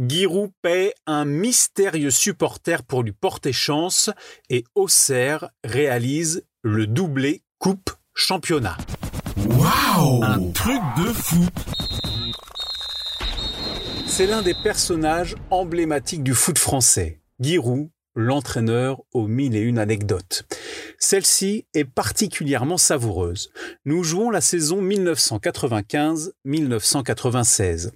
Giroud paie un mystérieux supporter pour lui porter chance et Auxerre réalise le doublé Coupe Championnat. Waouh Un truc de fou C'est l'un des personnages emblématiques du foot français. Giroud, l'entraîneur aux mille et une anecdotes. Celle-ci est particulièrement savoureuse. Nous jouons la saison 1995-1996.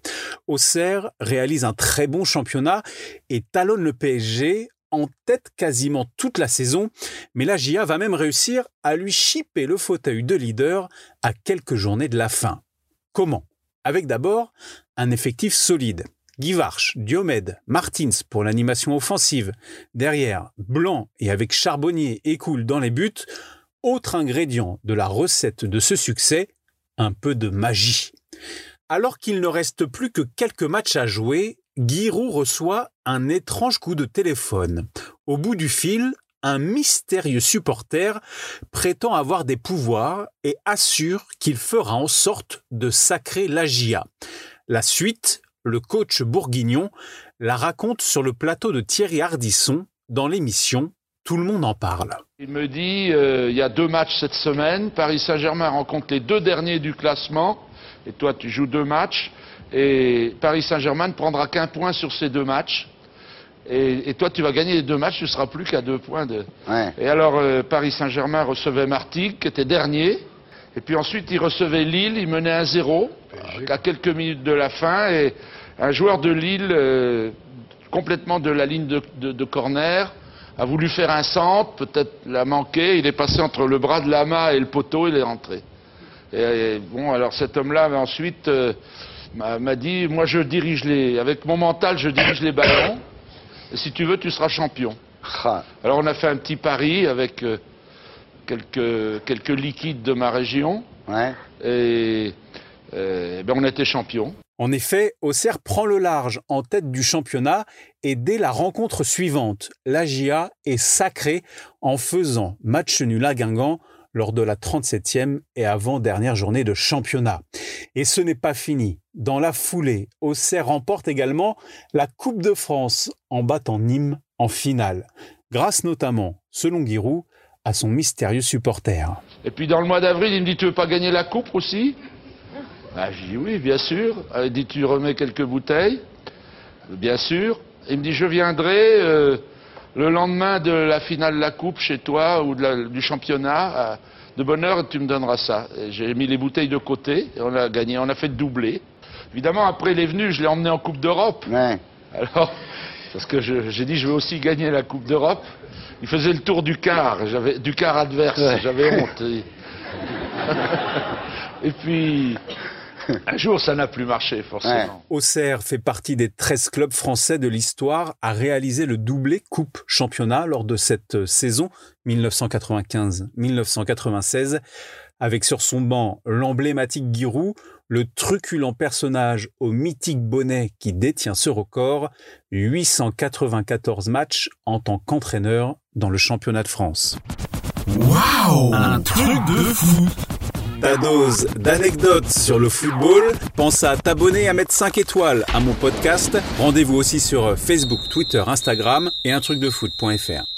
Auxerre réalise un très bon championnat et talonne le PSG en tête quasiment toute la saison, mais la GIA va même réussir à lui chipper le fauteuil de leader à quelques journées de la fin. Comment? Avec d'abord un effectif solide. Guy Varche, Diomède, Martins pour l'animation offensive. Derrière, Blanc et avec Charbonnier et dans les buts. Autre ingrédient de la recette de ce succès, un peu de magie. Alors qu'il ne reste plus que quelques matchs à jouer, Giroud reçoit un étrange coup de téléphone. Au bout du fil, un mystérieux supporter prétend avoir des pouvoirs et assure qu'il fera en sorte de sacrer la GIA. La suite, le coach bourguignon, la raconte sur le plateau de Thierry Hardisson dans l'émission Tout le monde en parle. Il me dit, euh, il y a deux matchs cette semaine, Paris Saint-Germain rencontre les deux derniers du classement, et toi tu joues deux matchs, et Paris Saint-Germain ne prendra qu'un point sur ces deux matchs. Et, toi, tu vas gagner les deux matchs, tu ne seras plus qu'à deux points de. Et alors, euh, Paris Saint-Germain recevait Martigues, qui était dernier. Et puis ensuite, il recevait Lille, il menait 1-0 à quelques minutes de la fin. Et un joueur de Lille, euh, complètement de la ligne de, corner, a voulu faire un centre, peut-être l'a manqué, il est passé entre le bras de Lama et le poteau, il est rentré. Et, bon, alors cet homme-là, ensuite, euh, m'a dit, moi je dirige les, avec mon mental, je dirige les ballons, et si tu veux, tu seras champion. Alors on a fait un petit pari avec euh, quelques, quelques liquides de ma région, et, ben on était champion. En effet, Auxerre prend le large en tête du championnat et dès la rencontre suivante, l'AGIA est sacrée en faisant match nul à Guingamp lors de la 37e et avant-dernière journée de championnat. Et ce n'est pas fini. Dans la foulée, Auxerre remporte également la Coupe de France en battant Nîmes en finale, grâce notamment, selon Giroud, à son mystérieux supporter. Et puis dans le mois d'avril, il me dit Tu veux pas gagner la Coupe aussi? Ah, je dis oui, bien sûr. Il dit tu remets quelques bouteilles Bien sûr. Il me dit je viendrai euh, le lendemain de la finale de la coupe chez toi ou du championnat. de bonne heure, tu me donneras ça. J'ai mis les bouteilles de côté et on a gagné. On a fait doubler. Évidemment, après il est venu, je l'ai emmené en Coupe d'Europe. Alors, parce que j'ai dit je veux aussi gagner la Coupe d'Europe. Il faisait le tour du quart, du quart adverse. J'avais honte. et puis, Un jour, ça n'a plus marché, forcément. Auxerre fait partie des 13 clubs français de l'histoire à réaliser le doublé Coupe Championnat lors de cette saison 1995-1996, avec sur son banc l'emblématique Giroud, le truculent personnage au mythique bonnet qui détient ce record, 894 matchs en tant qu'entraîneur dans le championnat de France. Waouh Un truc de fou ta dose d'anecdotes sur le football, pense à t'abonner à mettre 5 étoiles à mon podcast. Rendez-vous aussi sur Facebook, Twitter, Instagram et un truc de foot.fr.